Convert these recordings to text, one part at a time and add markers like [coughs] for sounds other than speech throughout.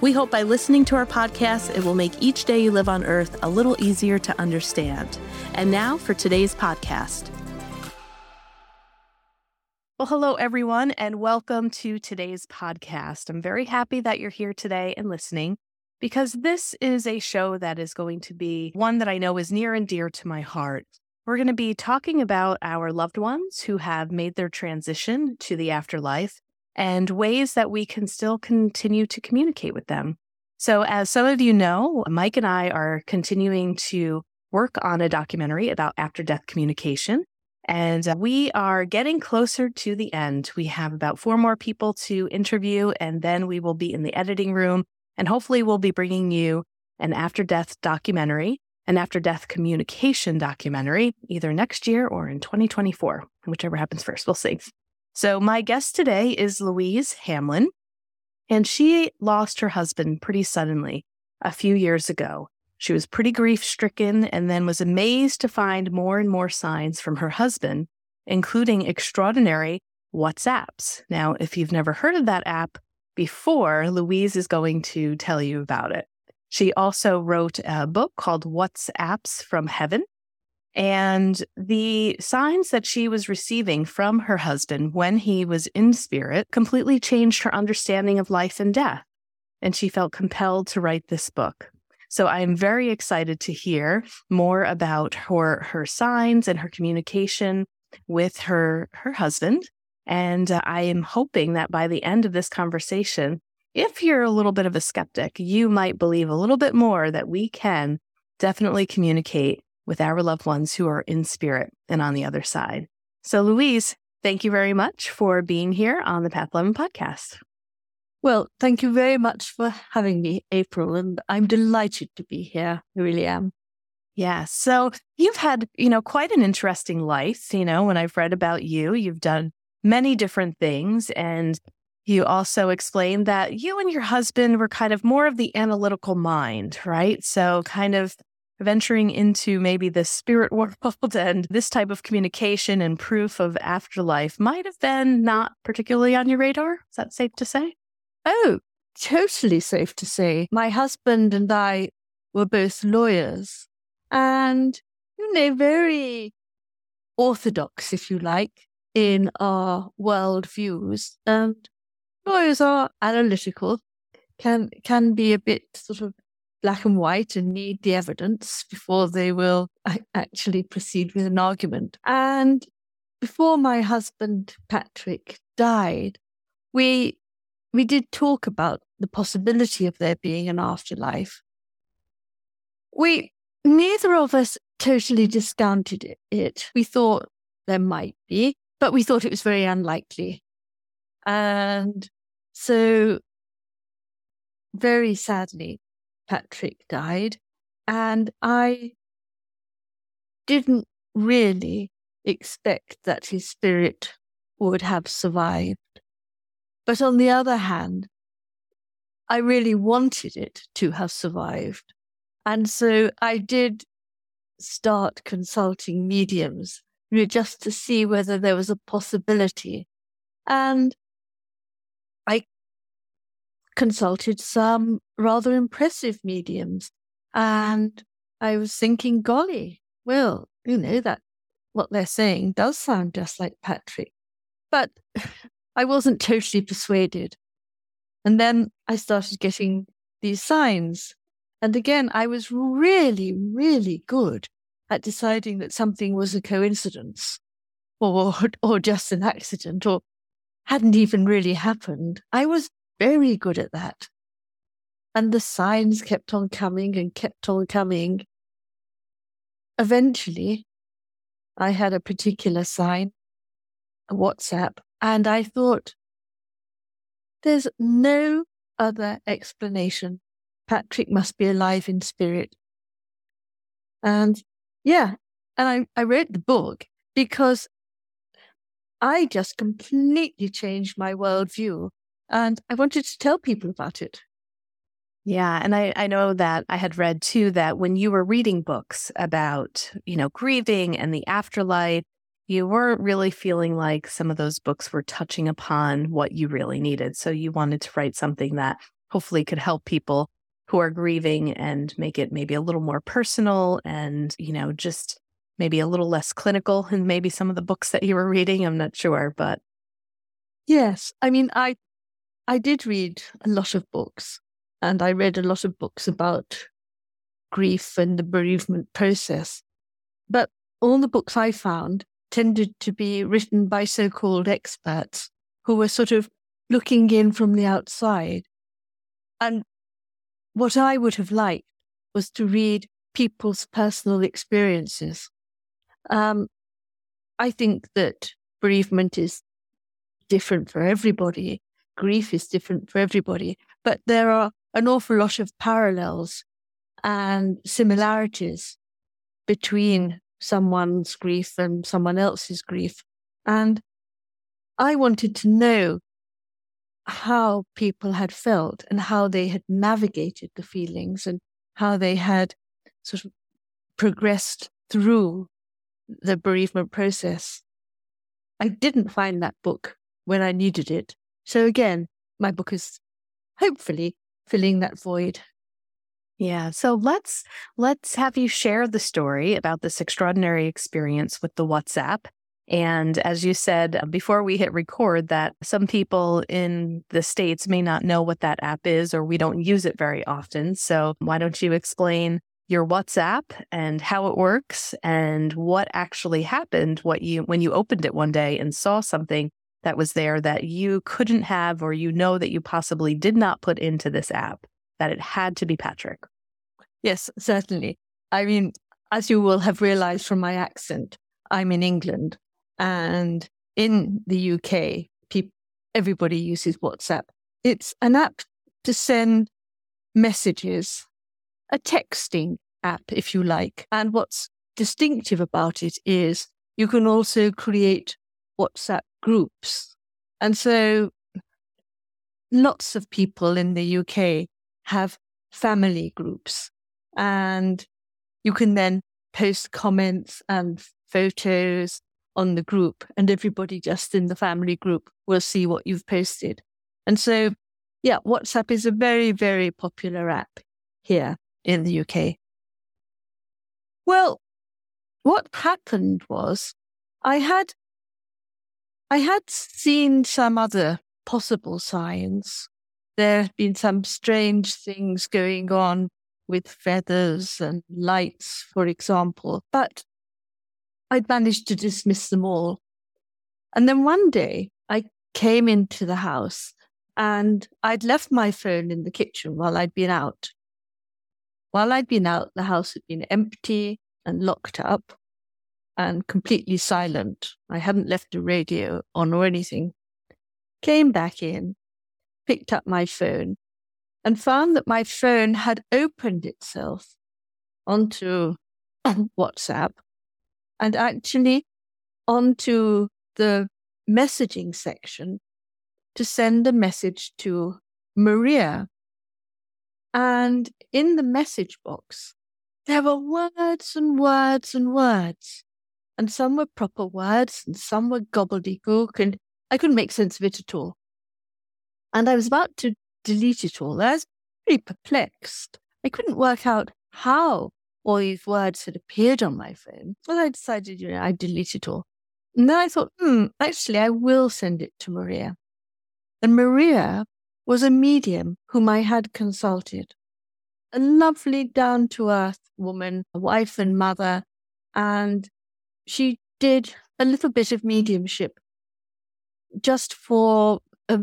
We hope by listening to our podcast, it will make each day you live on earth a little easier to understand. And now for today's podcast. Well, hello, everyone, and welcome to today's podcast. I'm very happy that you're here today and listening because this is a show that is going to be one that I know is near and dear to my heart. We're going to be talking about our loved ones who have made their transition to the afterlife and ways that we can still continue to communicate with them. So, as some of you know, Mike and I are continuing to work on a documentary about after death communication. And uh, we are getting closer to the end. We have about four more people to interview, and then we will be in the editing room. And hopefully, we'll be bringing you an after death documentary, an after death communication documentary, either next year or in 2024, whichever happens first. We'll see. So, my guest today is Louise Hamlin, and she lost her husband pretty suddenly a few years ago. She was pretty grief stricken and then was amazed to find more and more signs from her husband, including extraordinary WhatsApps. Now, if you've never heard of that app before, Louise is going to tell you about it. She also wrote a book called WhatsApps from Heaven, and the signs that she was receiving from her husband when he was in spirit completely changed her understanding of life and death. And she felt compelled to write this book. So I am very excited to hear more about her, her signs and her communication with her, her husband. And uh, I am hoping that by the end of this conversation, if you're a little bit of a skeptic, you might believe a little bit more that we can definitely communicate with our loved ones who are in spirit and on the other side. So, Louise, thank you very much for being here on the Path 11 podcast. Well, thank you very much for having me, April, and I'm delighted to be here. I really am. Yeah. So you've had, you know, quite an interesting life. You know, when I've read about you, you've done many different things. And you also explained that you and your husband were kind of more of the analytical mind, right? So kind of venturing into maybe the spirit [laughs] world and this type of communication and proof of afterlife might have been not particularly on your radar. Is that safe to say? Oh, totally safe to say. My husband and I were both lawyers and, you know, very orthodox, if you like, in our world views. And lawyers are analytical, can can be a bit sort of black and white and need the evidence before they will actually proceed with an argument. And before my husband Patrick died, we we did talk about the possibility of there being an afterlife. We neither of us totally discounted it. We thought there might be, but we thought it was very unlikely. And so very sadly, Patrick died. And I didn't really expect that his spirit would have survived. But on the other hand, I really wanted it to have survived. And so I did start consulting mediums just to see whether there was a possibility. And consulted some rather impressive mediums. And I was thinking, golly, well, you know, that what they're saying does sound just like Patrick. But [laughs] I wasn't totally persuaded. And then I started getting these signs. And again, I was really, really good at deciding that something was a coincidence or, [laughs] or just an accident or hadn't even really happened. I was very good at that. And the signs kept on coming and kept on coming. Eventually, I had a particular sign, a WhatsApp, and I thought, there's no other explanation. Patrick must be alive in spirit. And yeah, And I, I wrote the book because I just completely changed my worldview and I wanted to tell people about it. Yeah. And I, I know that I had read too that when you were reading books about, you know, grieving and the afterlife, you weren't really feeling like some of those books were touching upon what you really needed. So you wanted to write something that hopefully could help people who are grieving and make it maybe a little more personal and, you know, just maybe a little less clinical [laughs] and maybe some of the books that you were reading. I'm not sure, but yes, I mean, I I did read a lot of books, and I read a lot of books about grief and the bereavement process. But all the books I found tended to be written by so-called experts who were sort of looking in from the outside. And what I would have liked was to read people's personal experiences um, I think that bereavement is different for everybody. Grief is different for everybody, but there are an awful lot of parallels and similarities between someone's grief and someone else's grief. And I wanted to know how people had felt and how they had navigated the feelings and how they had sort of progressed through the bereavement process. I didn't find that book when I needed it. So again, my book is hopefully filling that void. Yeah. So let's let's have you share the story about this extraordinary experience with the WhatsApp. And as you said uh, before we hit record, that some people in the States may not know what that app is or we don't use it very often. So why don't you explain your WhatsApp and how it works and what actually happened what you when you opened it one day and saw something that was there that you couldn't have or you know that you possibly did not put into this app that it had to be Patrick. Yes, certainly. I mean, as you will have realized from my accent, I'm in England and in the UK, people, everybody uses WhatsApp. It's an app to send messages a texting app, if you like. And what's distinctive about it is you can also create WhatsApp groups. And so lots of people in the UK have family groups and you can then post comments and photos on the group and everybody just in the family group will see what you've posted. And so, yeah, WhatsApp is a very, very popular app here in the UK? Well, what happened was I had I had seen some other possible signs. There had been some strange things going on with feathers and lights, for example, but I'd managed to dismiss them all. And then one day I came into the house and I'd left my phone in the kitchen while I'd been out. While I'd been out, the house had been empty and locked up and completely silent. I hadn't left the radio on or anything. Came back in, picked up my phone, and found that my phone had opened itself onto [coughs] WhatsApp and actually onto the messaging section to send a message to Maria, and in the message box, there were words and words and words. And some were proper words and some were gobbledygook, and I couldn't make sense of it at all. And I was about to delete it all. I was pretty perplexed. I couldn't work out how all these words had appeared on my phone. Well, I decided, you know, I'd delete it all. And then I thought, hmm, actually, I will send it to Maria. And Maria was a medium whom I had consulted. A lovely, down to earth woman, a wife and mother, and she did a little bit of mediumship just for a,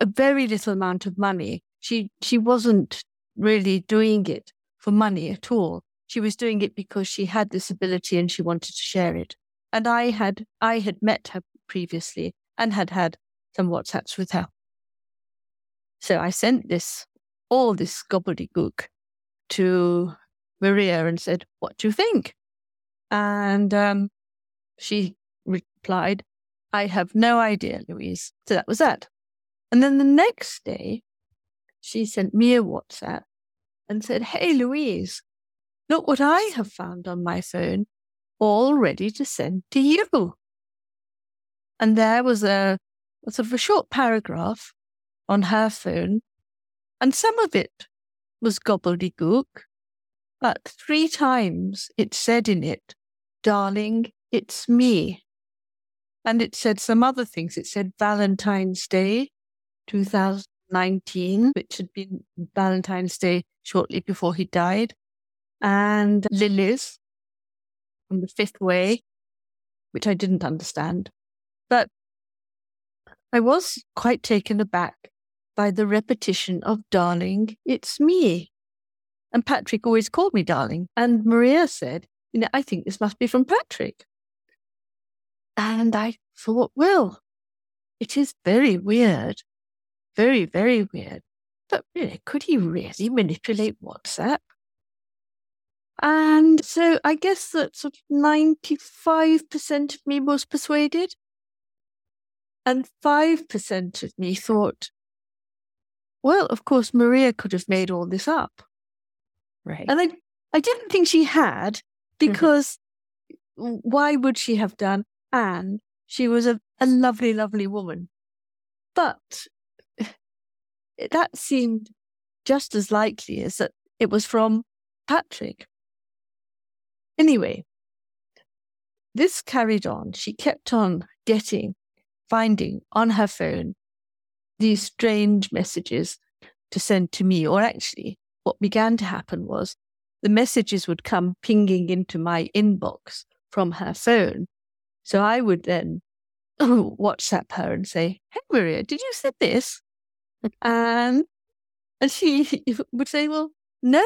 a very little amount of money. She she wasn't really doing it for money at all. She was doing it because she had this ability and she wanted to share it. And I had I had met her previously and had had some WhatsApps with her. So I sent this, all this gobbledygook to Maria and said, What do you think? And um, she replied, I have no idea, Louise. So that was that. And then the next day, she sent me a WhatsApp and said, Hey, Louise, look what I have found on my phone, all ready to send to you. And there was a, a sort of a short paragraph on her phone, and some of it was gobbledygook, but three times it said in it, Darling, it's me. And it said some other things. It said Valentine's Day 2019, which had been Valentine's Day shortly before he died, and lilies from the fifth way, which I didn't understand. But I was quite taken aback by the repetition of darling, it's me. And Patrick always called me darling. And Maria said, you know, I think this must be from Patrick. And I thought, well, it is very weird. Very, very weird. But really, could he really manipulate WhatsApp? And so I guess that sort of 95% of me was persuaded. And 5% of me thought, well, of course, Maria could have made all this up. Right. And I, I didn't think she had Mm-hmm. because why would she have done? And she was a, a lovely, lovely woman. But [sighs] that seemed just as likely as that it was from Patrick. Anyway, this carried on. She kept on getting, finding on her phone these strange messages to send to me. Or actually, what began to happen was the messages would come pinging into my inbox from her phone. So I would then [laughs] WhatsApp her and say, Hey, Maria, did you send this? And, and she [laughs] would say, Well, no,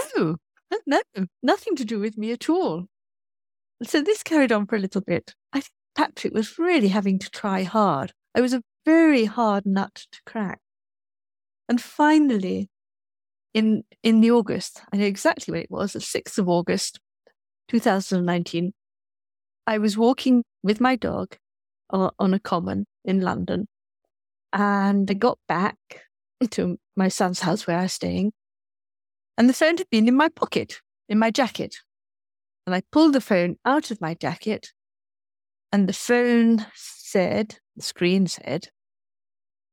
no, nothing to do with me at all. So this carried on for a little bit. I think Patrick was really having to try hard. I was a very hard nut to crack. And finally, in in the August, I know exactly when it was, the 6th of August, 2019, I was walking with my dog on, on a common in London. And I got back to my son's house where I was staying. And the phone had been in my pocket, in my jacket. And I pulled the phone out of my jacket. And the phone said, the screen said,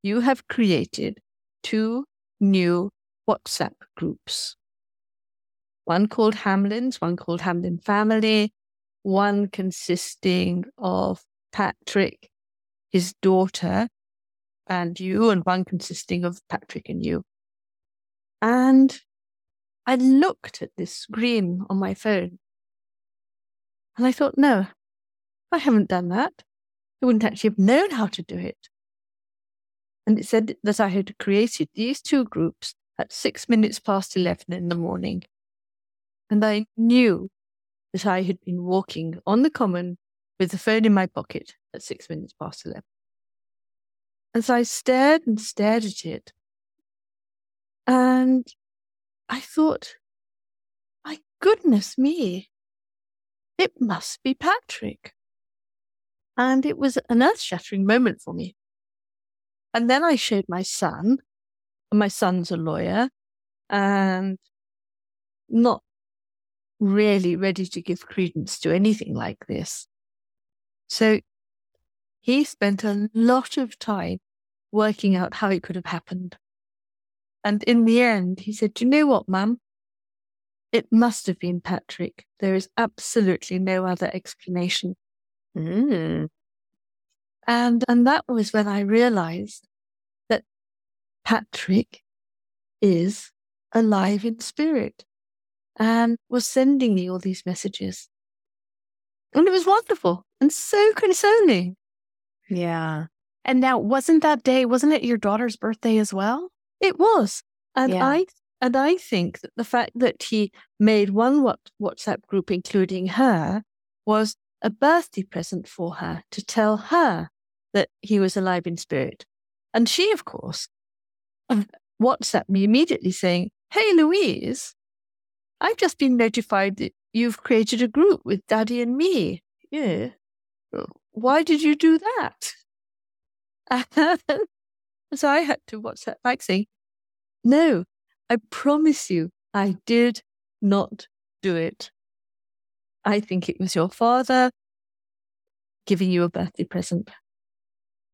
You have created two new WhatsApp groups. One called Hamlin's, one called Hamlin Family, one consisting of Patrick, his daughter, and you, and one consisting of Patrick and you. And I looked at this screen on my phone and I thought, no, I haven't done that. I wouldn't actually have known how to do it. And it said that I had created these two groups at six minutes past 11 in the morning. And I knew that I had been walking on the common with the phone in my pocket at six minutes past 11. And so I stared and stared at it. And I thought, my goodness me, it must be Patrick. And it was an earth shattering moment for me. And then I showed my son, my son's a lawyer, and not really ready to give credence to anything like this. So he spent a lot of time working out how it could have happened. And in the end, he said, Do you know what, Mum? It must have been Patrick. There is absolutely no other explanation. Mm. And, and that was when I realized Patrick is alive in spirit and was sending me all these messages. And it was wonderful and so consoling. Yeah. And now, wasn't that day, wasn't it your daughter's birthday as well? It was. And Yeah. I and I think that the fact that he made one what, WhatsApp group including her was a birthday present for her to tell her that he was alive in spirit. And she, of course, WhatsApped me immediately saying, Hey Louise, I've just been notified that you've created a group with daddy and me. Yeah. Uh, why did you do that? [laughs] so I had to WhatsApp back saying, no, I promise you, I did not do it. I think it was your father giving you a birthday present.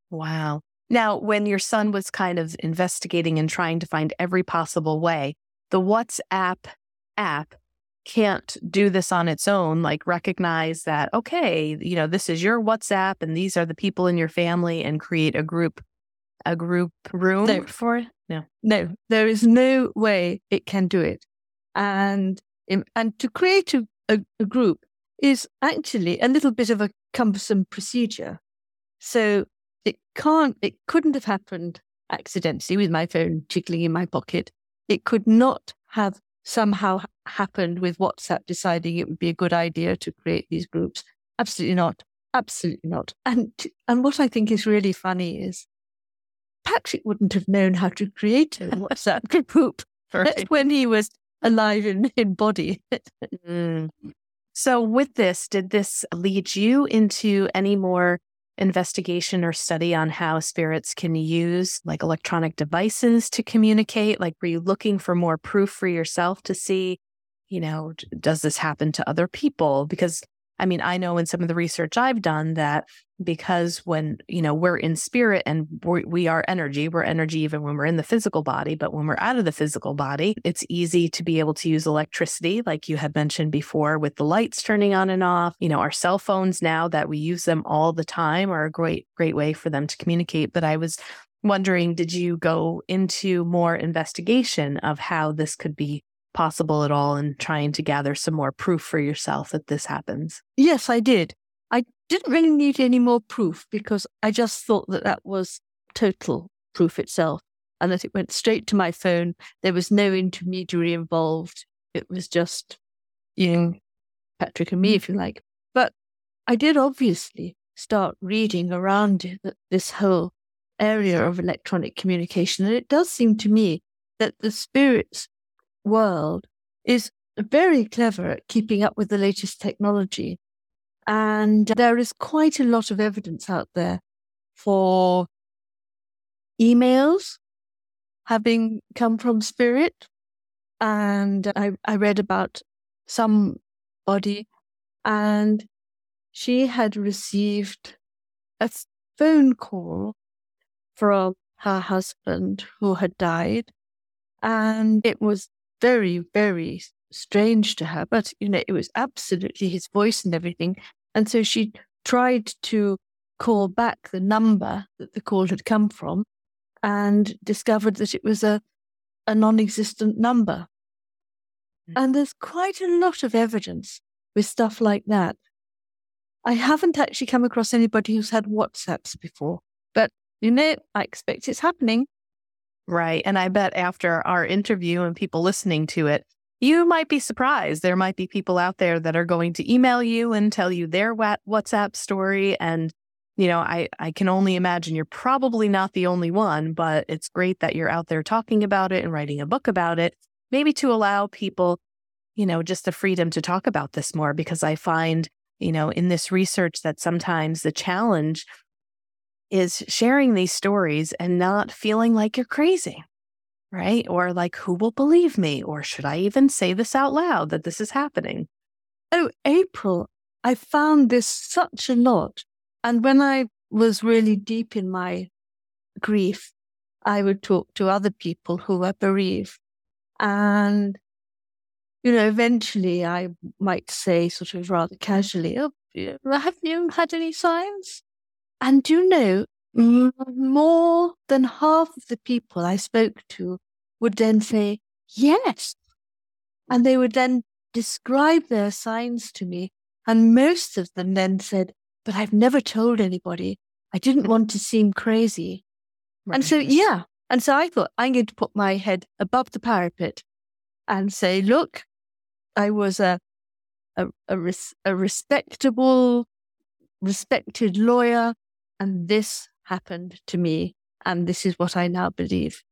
Wow. Now, when your son was kind of investigating and trying to find every possible way, the WhatsApp app can't do this on its own, like recognize that, okay, you know, this is your WhatsApp and these are the people in your family and create a group, a group room no. for it? No. No, there is no way it can do it. And, and to create a, a, a group is actually a little bit of a cumbersome procedure. So it can't, it couldn't have happened accidentally with my phone jiggling in my pocket. It could not have somehow happened with WhatsApp deciding it would be a good idea to create these groups. Absolutely not. Absolutely not. And and what I think is really funny is Patrick wouldn't have known how to create a [laughs] WhatsApp group right. when he was alive in, in body. mm. So with this, did this lead you into any more investigation or study on how spirits can use like electronic devices to communicate? Like, were you looking for more proof for yourself to see, you know, does this happen to other people? Because I mean, I know in some of the research I've done that because when, you know, we're in spirit and we're, we are energy, we're energy even when we're in the physical body, but when we're out of the physical body, it's easy to be able to use electricity, like you had mentioned before, with the lights turning on and off. You know, our cell phones now that we use them all the time are a great, great way for them to communicate. But I was wondering, did you go into more investigation of how this could be possible at all and trying to gather some more proof for yourself that this happens? Yes, I did. Didn't really need any more proof because I just thought that that was total proof itself and that it went straight to my phone. There was no intermediary involved. It was just, you know, Patrick and me, if you mm-hmm. like. But I did obviously start reading around this whole area of electronic communication. And it does seem to me that the spirits world is very clever at keeping up with the latest technology. And there is quite a lot of evidence out there for emails having come from spirit. And I, I read about somebody and she had received a phone call from her husband who had died. And it was very, very strange to her. But, you know, it was absolutely his voice and everything. And so she tried to call back the number that the call had come from and discovered that it was a, a non existent number. Mm. And there's quite a lot of evidence with stuff like that. I haven't actually come across anybody who's had WhatsApps before, but you know, I expect it's happening. Right. And I bet after our interview and people listening to it, you might be surprised. There might be people out there that are going to email you and tell you their WhatsApp story. And, you know, I, I can only imagine you're probably not the only one, but it's great that you're out there talking about it and writing a book about it, maybe to allow people, you know, just the freedom to talk about this more. Because I find, you know, in this research that sometimes the challenge is sharing these stories and not feeling like you're crazy, right? Or like, who will believe me? Or should I even say this out loud that this is happening? Oh, April, I found this such a lot. And when I was really deep in my grief, I would talk to other people who were bereaved. And, you know, eventually I might say, sort of rather casually, Oh, have you had any signs? And do you know, more than half of the people I spoke to would then say, yes. And they would then describe their signs to me. And most of them then said, but I've never told anybody. I didn't want to seem crazy. Right. And so, yeah. And so I thought, I'm going to put my head above the parapet and say, look, I was a, a, a, res- a respectable, respected lawyer and this happened to me. And this is what I now believe.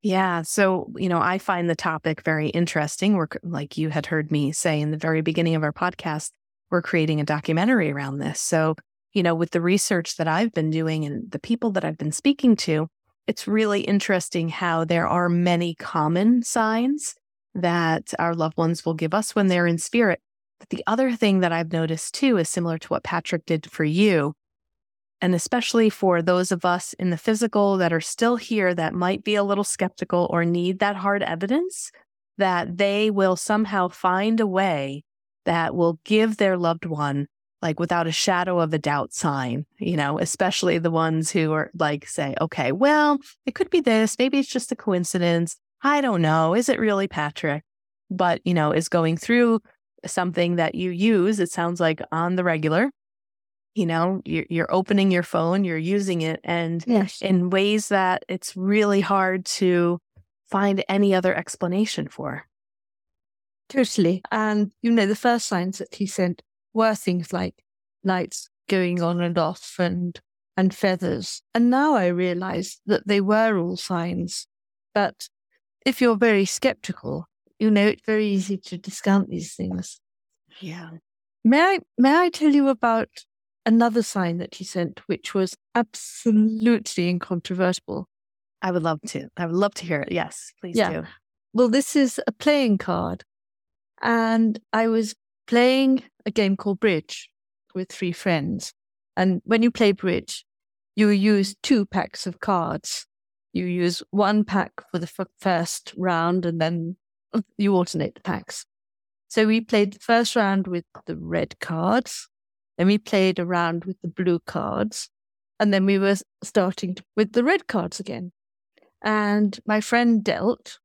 Yeah. So, you know, I find the topic very interesting. We're, like you had heard me say in the very beginning of our podcast, we're creating a documentary around this. So, you know, with the research that I've been doing and the people that I've been speaking to, it's really interesting how there are many common signs that our loved ones will give us when they're in spirit. But the other thing that I've noticed too is similar to what Patrick did for you and especially for those of us in the physical that are still here that might be a little skeptical or need that hard evidence, that they will somehow find a way that will give their loved one, like without a shadow of a doubt, sign, you know, especially the ones who are like, say, okay, well, it could be this. Maybe it's just a coincidence. I don't know. Is it really Patrick? But, you know, is going through something that you use, it sounds like on the regular you know you're, you're opening your phone you're using it and yes. in ways that it's really hard to find any other explanation for. Totally and you know the first signs that he sent were things like lights going on and off and and feathers and now i realize that they were all signs. But if you're very skeptical you know it's very easy to discount these things. Yeah. May i may i tell you about another sign that he sent, which was absolutely incontrovertible. I would love to. I would love to hear it. Yes, please yeah. do. Well, this is a playing card. And I was playing a game called Bridge with three friends. And when you play Bridge, you use two packs of cards. You use one pack for the f- first round and then [laughs] you alternate the packs. So we played the first round with the red cards. Then we played around with the blue cards. And then we were starting with the red cards again. And my friend dealt,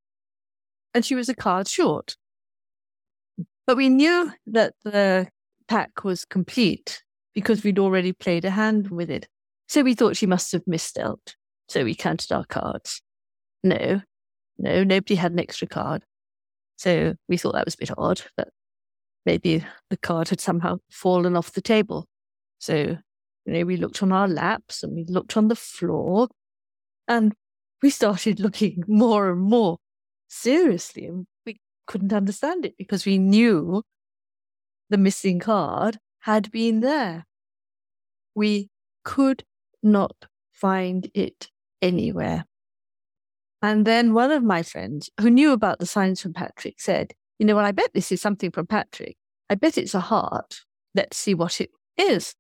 and she was a card short. But we knew that the pack was complete because we'd already played a hand with it. So we thought she must have misdealt. So we counted our cards. No, no, nobody had an extra card. So we thought that was a bit odd, but maybe the card had somehow fallen off the table. So, you know, we looked on our laps and we looked on the floor and we started looking [laughs] more and more seriously. And we couldn't understand it because we knew the missing card had been there. We could not find it anywhere. And then one of my friends who knew about the signs from Patrick said, you know, well, I bet this is something from Patrick. I bet it's a heart. Let's see what it is.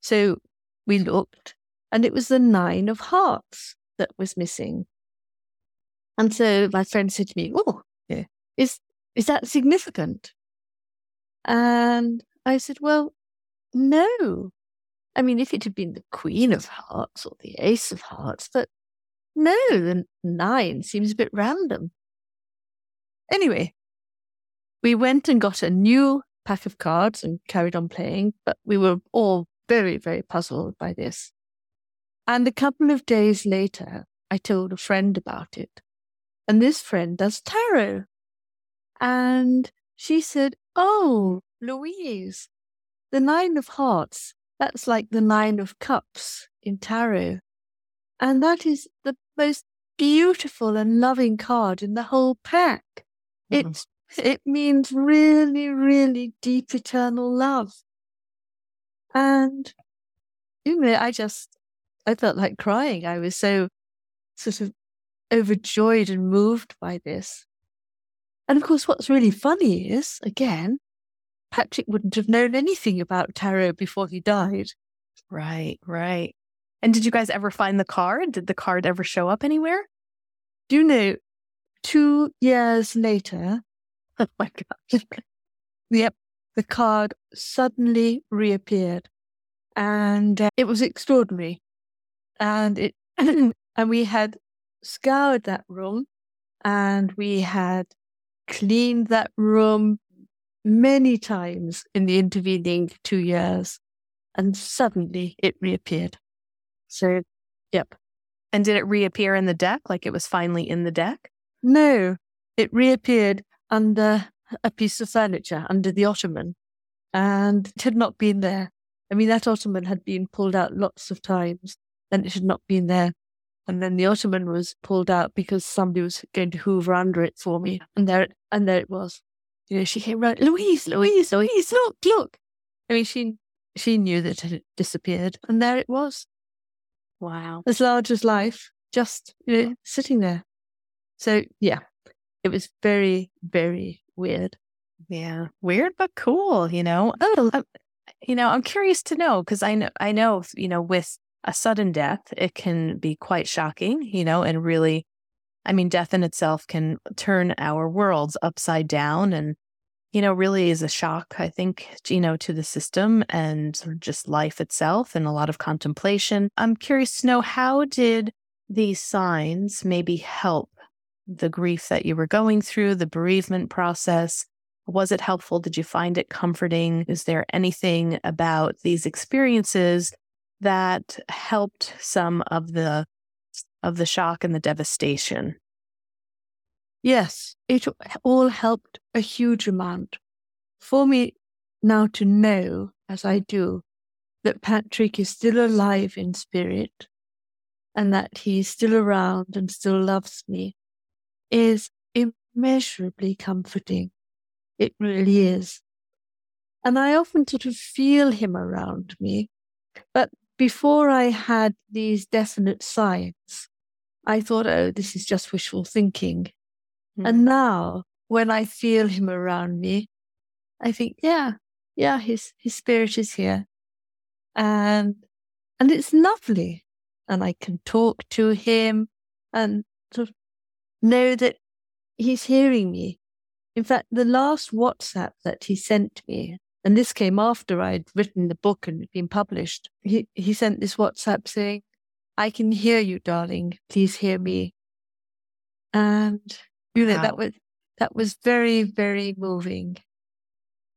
So we looked, and it was the nine of hearts that was missing. And so my friend said to me, Oh, yeah, is, is that significant? And I said, Well, no. I mean, if it had been the Queen of Hearts or the Ace of Hearts, but no, the nine seems a bit random. Anyway, we went and got a new pack of cards and carried on playing, but we were all very, very puzzled by this. And a couple of days later, I told a friend about it. And this friend does tarot. And she said, Oh, Louise, the nine of hearts, that's like the nine of cups in tarot. And that is the most beautiful and loving card in the whole pack. Mm-hmm. It's it means really, really deep eternal love. And, you know, I just, I felt like crying. I was so sort of overjoyed and moved by this. And of course, what's really funny is, again, Patrick wouldn't have known anything about tarot before he died. Right, right. And did you guys ever find the card? Did the card ever show up anywhere? Do you know, two years later, [laughs] Oh my gosh. yep. The card suddenly reappeared and uh, it was extraordinary. And it, [clears throat] and we had scoured that room and we had cleaned that room many times in the intervening two years. And suddenly it reappeared. So, yep. And did it reappear in the deck? Like it was finally in the deck? No, it reappeared under a piece of furniture under the ottoman and it had not been there. I mean, that ottoman had been pulled out lots of times and it had not been there. And then the ottoman was pulled out because somebody was going to hoover under it for me. And there, and there it was. You know, she came right, Louise, Louise, Louise, look, look. I mean, she, she knew that it had disappeared and there it was. Wow. As large as life, just, you know, sitting there. So yeah, it was very, very weird. Yeah, weird but cool. You know, oh, I'm, you know, I'm curious to know because I know, I know, you know, with a sudden death, it can be quite shocking. You know, and really, I mean, death in itself can turn our worlds upside down, and you know, really is a shock. I think, you know, to the system and just life itself, and a lot of contemplation. I'm curious to know how did these signs maybe help the grief that you were going through, the bereavement process? Was it helpful? Did you find it comforting? Is there anything about these experiences that helped some of the of the shock and the devastation? Yes, it all helped a huge amount. For me now to know, as I do, that Patrick is still alive in spirit and that he's still around and still loves me is immeasurably comforting. It really is. And I often sort of feel him around me. But before I had these definite signs, I thought, oh, this is just wishful thinking. Mm. And now, when I feel him around me, I think, yeah, yeah, his his spirit is here, and and it's lovely, and I can talk to him, and know that he's hearing me. In fact, the last WhatsApp that he sent me, and this came after I'd written the book and been published, he, he sent this WhatsApp saying, I can hear you, darling. Please hear me. And you know, wow. that was that was very, very moving.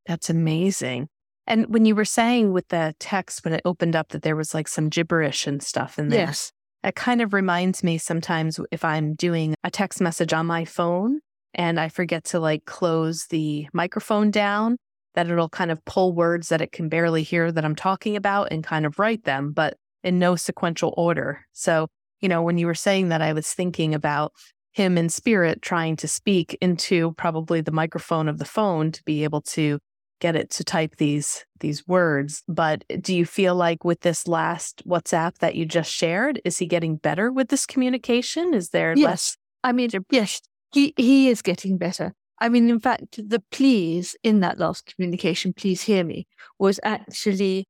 That's amazing. And when you were saying with the text when it opened up that there was like some gibberish and stuff in there. Yes. It kind of reminds me sometimes if I'm doing a text message on my phone and I forget to like close the microphone down, that it'll kind of pull words that it can barely hear that I'm talking about and kind of write them, but in no sequential order. So, you know, when you were saying that, I was thinking about him in spirit trying to speak into probably the microphone of the phone to be able to get it to type these these words but do you feel like with this last whatsapp that you just shared is he getting better with this communication is there yes. less i mean yes he he is getting better i mean in fact the please in that last communication please hear me was actually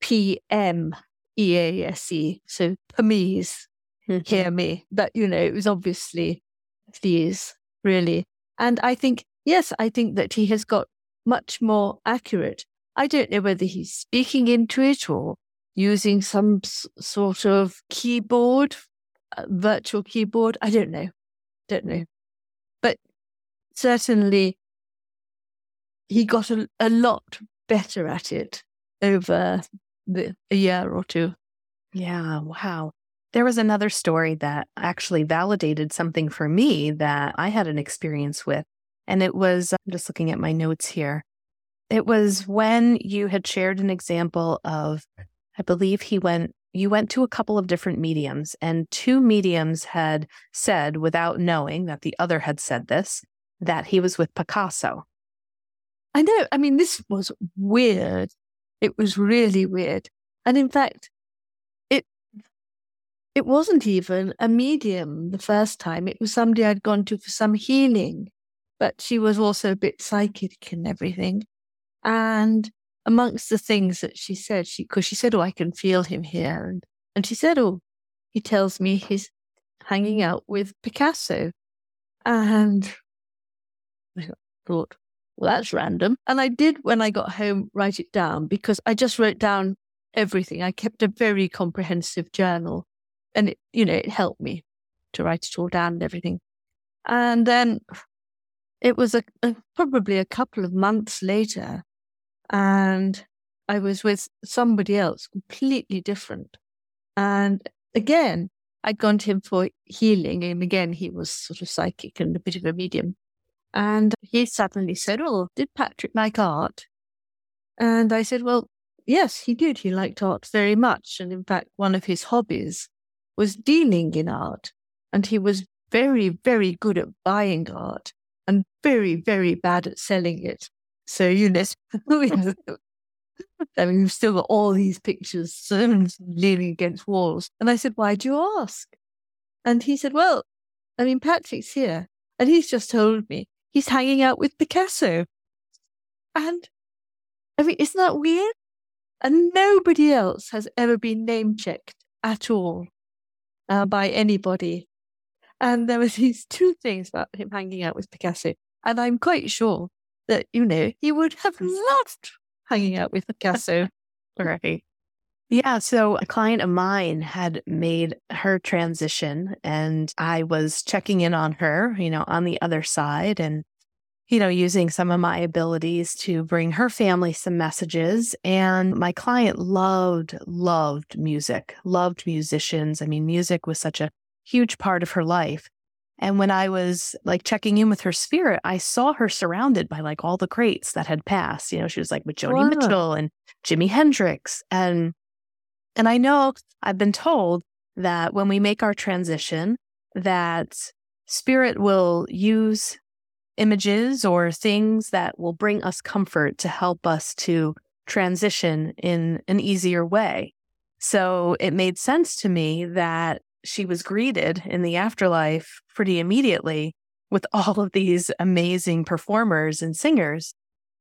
p m e a s e so please mm-hmm. hear me but you know it was obviously please really and i think yes i think that he has got much more accurate. I don't know whether he's speaking into it or using some sort of keyboard, uh, virtual keyboard. I don't know. Don't know. But certainly he got a, a lot better at it over the, a year or two. Yeah, wow. There was another story that actually validated something for me that I had an experience with. And it was, I'm just looking at my notes here. It was when you had shared an example of, I believe he went, you went to a couple of different mediums, and two mediums had said, without knowing that the other had said this, that he was with Picasso. I know. I mean, this was weird. It was really weird. And in fact, it it wasn't even a medium the first time. It was somebody I'd gone to for some healing but she was also a bit psychic and everything. And amongst the things that she said, she because she said, "Oh, I can feel him here," and and she said, "Oh, he tells me he's hanging out with Picasso," and I thought, "Well, that's random." And I did when I got home write it down because I just wrote down everything. I kept a very comprehensive journal, and it, you know, it helped me to write it all down and everything. And then it was a, a, probably a couple of months later, and I was with somebody else completely different. And again, I'd gone to him for healing, and again, he was sort of psychic and a bit of a medium. And he suddenly said, "Well, did Patrick like art?" And I said, "Well, yes, he did. He liked art very much, and in fact, one of his hobbies was dealing in art and he was very, very good at buying art and very, very bad at selling it. So, you know, [laughs] I mean, we've still got all these pictures leaning against walls. And I said, why do you ask? And he said, well, I mean, Patrick's here and he's just told me he's hanging out with Picasso. And I mean, isn't that weird? And nobody else has ever been name checked at all uh, by anybody. And there was [laughs] these two things about him hanging out with Picasso. And I'm quite sure that, you know, he would have loved hanging out with Picasso. [laughs] right. Yeah. So a client of mine had made her transition and I was checking in on her, you know, on the other side and, you know, using some of my abilities to bring her family some messages. And my client loved, loved music, loved musicians. I mean, music was such a huge part of her life. And when I was like checking in with her spirit, I saw her surrounded by like all the greats that had passed. You know, she was like with Joni wow. Mitchell and Jimi Hendrix. And and I know I've been told that when we make our transition, that spirit will use images or things that will bring us comfort to help us to transition in an easier way. So it made sense to me that she was greeted in the afterlife pretty immediately with [laughs] all of these amazing performers and singers.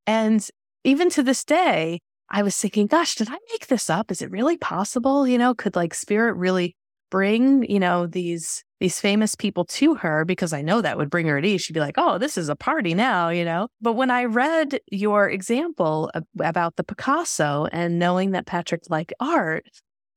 And even to this day, I was thinking, gosh, did I make this up? Is it really possible? You know, could like spirit really bring, you know, these these famous people to her because I know that would bring her at ease. She'd be like, "Oh, this is a party now," you know. But when I read your example about the Picasso and knowing that Patrick liked art,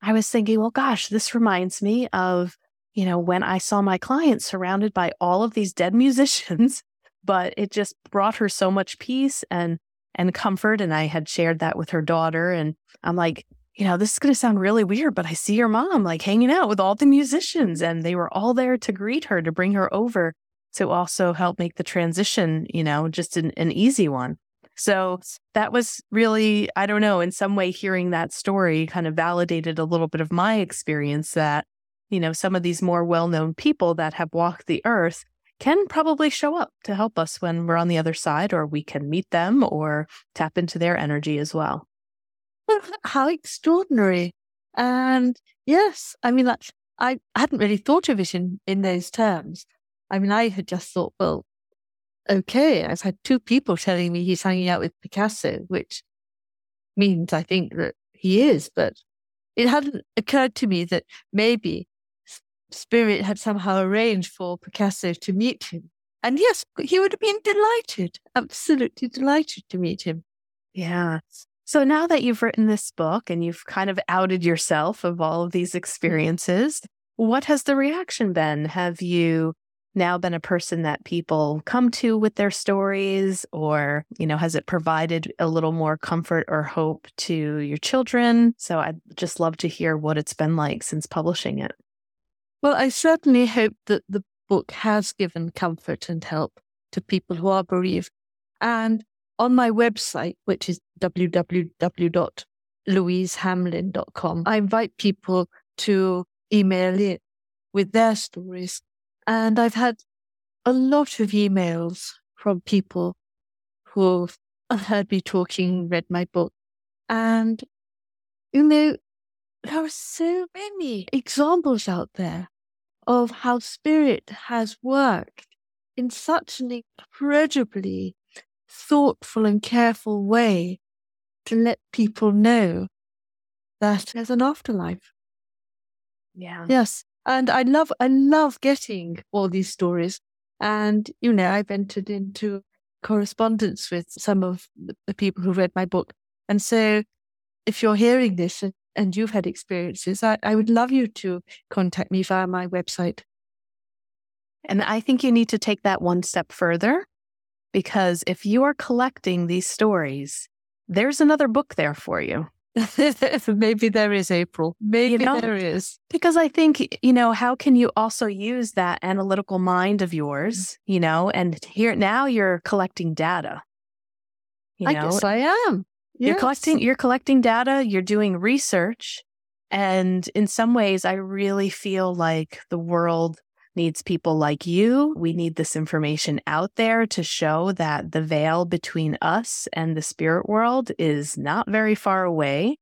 I was thinking, well, gosh, this reminds me of, you know, when I saw my client surrounded by all of these dead [laughs] musicians, but it just brought her so much peace and and comfort. And I had shared that with her daughter. And I'm like, you know, this is going to sound really weird, but I see your mom like hanging out with all the musicians, and they were all there to greet her, to bring her over, to also help make the transition, you know, just an, an easy one. So that was really, I don't know, in some way, hearing that story kind of validated a little bit of my experience that, you know, some of these more well known people that have walked the earth can probably show up to help us when we're on the other side, or we can meet them or tap into their energy as well. How extraordinary. And yes, I mean, that's, I hadn't really thought of it in, in those terms. I mean, I had just thought, well, okay, I've had two people telling me he's hanging out with Picasso, which means I think that he is, but it hadn't occurred to me that maybe Spirit had somehow arranged for Picasso to meet him. And yes, he would have been delighted, absolutely delighted to meet him. Yeah. So now that you've written this book and you've kind of outed yourself of all of these experiences, what has the reaction been? Have you now been a person that people come to with their stories or you know has it provided a little more comfort or hope to your children? So i'd just love to hear what it's been like since publishing it. Well i certainly hope that the book has given comfort and help to people who are bereaved. And on my website which is www.louisehamlin.com i invite people to email in with their stories and I've had a lot of emails from people who've heard me talking, read my book. And, you know, there are so many examples out there of how spirit has worked in such an incredibly thoughtful and careful way to let people know that there's an afterlife. Yeah. Yes. And I love, I love getting all these stories. And, you know, I've entered into correspondence with some of the people who read my book. And so if you're hearing this and, and you've had experiences, I, I would love you to contact me via my website. And I think you need to take that one step further because if you are collecting these stories, there's another book there for you. [laughs] Maybe there is April. Maybe you know, there is. Because I think, you know, how can you also use that analytical mind of yours, you know, and here now you're collecting data. You I know? guess I am. Yes. You're collecting you're collecting data, you're doing research, And in some ways, I really feel like the world needs people like you. We need this information out there to show that the veil between us and the spirit world is not very far away.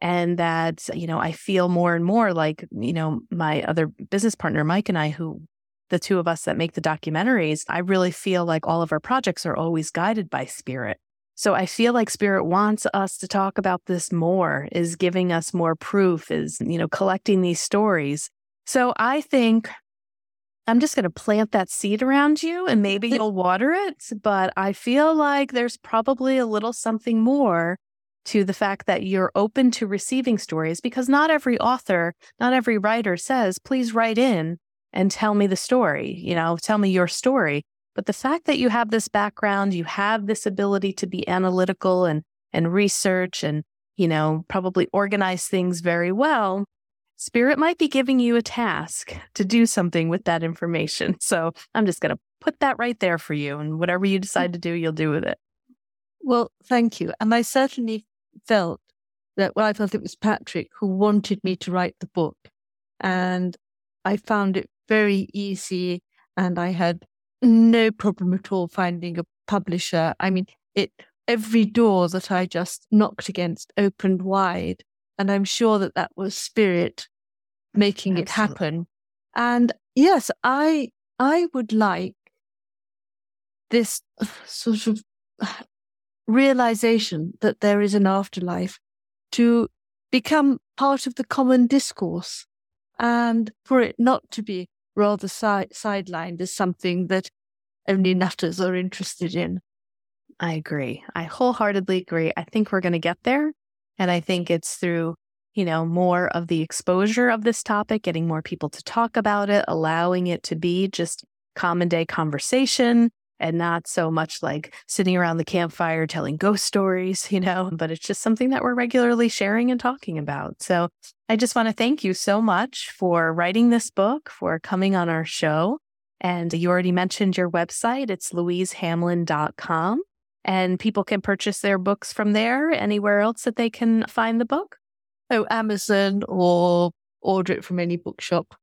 And that, you know, I feel more and more like, you know, my other business partner, Mike, and I, who the two of us that make the documentaries, I really feel like all of our projects are always guided by spirit. So I feel like spirit wants us to talk about this more, is giving us more proof, is, you know, collecting these stories. So I think I'm just going to plant that seed around you and maybe you'll water it. But I feel like there's probably a little something more to the fact that you're open to receiving stories because not every author, not every writer says, please write in and tell me the story, you know, tell me your story. But the fact that you have this background, you have this ability to be analytical and, and research and, you know, probably organize things very well, Spirit might be giving you a task to do something with that information. [laughs] So I'm just going to put that right there for you. And whatever you mm. decide to do, you'll do with it. Well, thank you. And I certainly felt that, well, I felt it was Patrick who wanted me to write the book. And I found it very easy and I had no problem at all finding a publisher. I mean, it every door that I just knocked against opened wide. And I'm sure that that was spirit making it happen. And yes, I, I would like this sort of realization that there is an afterlife to become part of the common discourse and for it not to be rather si- sidelined as something that only nutters are interested in. I agree. I wholeheartedly agree. I think we're going to get there. And I think it's through, you know, more of the exposure of this topic, getting more people to talk about it, allowing it to be just common day conversation and not so much like sitting around the campfire telling ghost stories, you know, but it's just something that we're regularly sharing and talking about. So I just want to thank you so much for writing this book, for coming on our show. And you already mentioned your website. It's louisehamlin.com. And people can purchase their books from there. Anywhere else that they can find the book? Oh, Amazon or order it from any bookshop.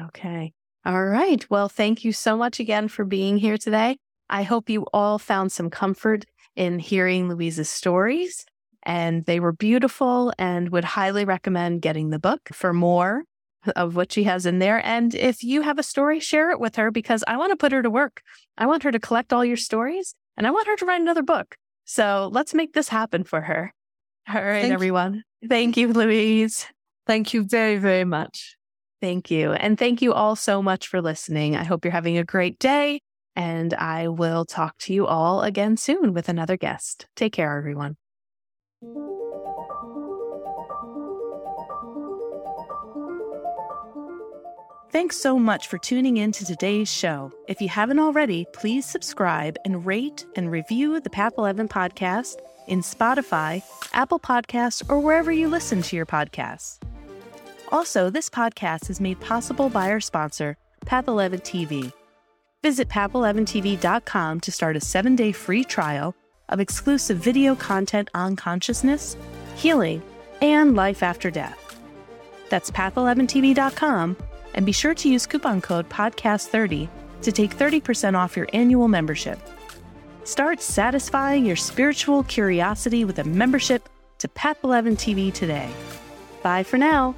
Okay. All right. Well, thank you so much again for being here today. I hope you all found some comfort in hearing Louise's stories, and they were beautiful and would highly recommend getting the book for more of what she has in there. And if you have a story, share it with her because I want to put her to work. I want her to collect all your stories and I want her to write another book. So let's make this happen for her. All right, Thank everyone. You. Thank you, Louise. Thank you very, very much. Thank you. And thank you all so much for listening. I hope you're having a great day. And I will talk to you all again soon with another guest. Take care, everyone. Thanks so much for tuning in to today's show. If you haven't already, please subscribe and rate and review the Path 11 podcast in Spotify, Apple Podcasts, or wherever you listen to your podcasts. Also, this podcast is made possible by our sponsor, Path 11 TV. Visit path11tv.com to start a seven day free trial of exclusive video content on consciousness, healing, and life after death. That's path11tv.com, and be sure to use coupon code PODCAST30 to take 30% off your annual membership. Start satisfying your spiritual curiosity with a membership to Path 11 TV today. Bye for now.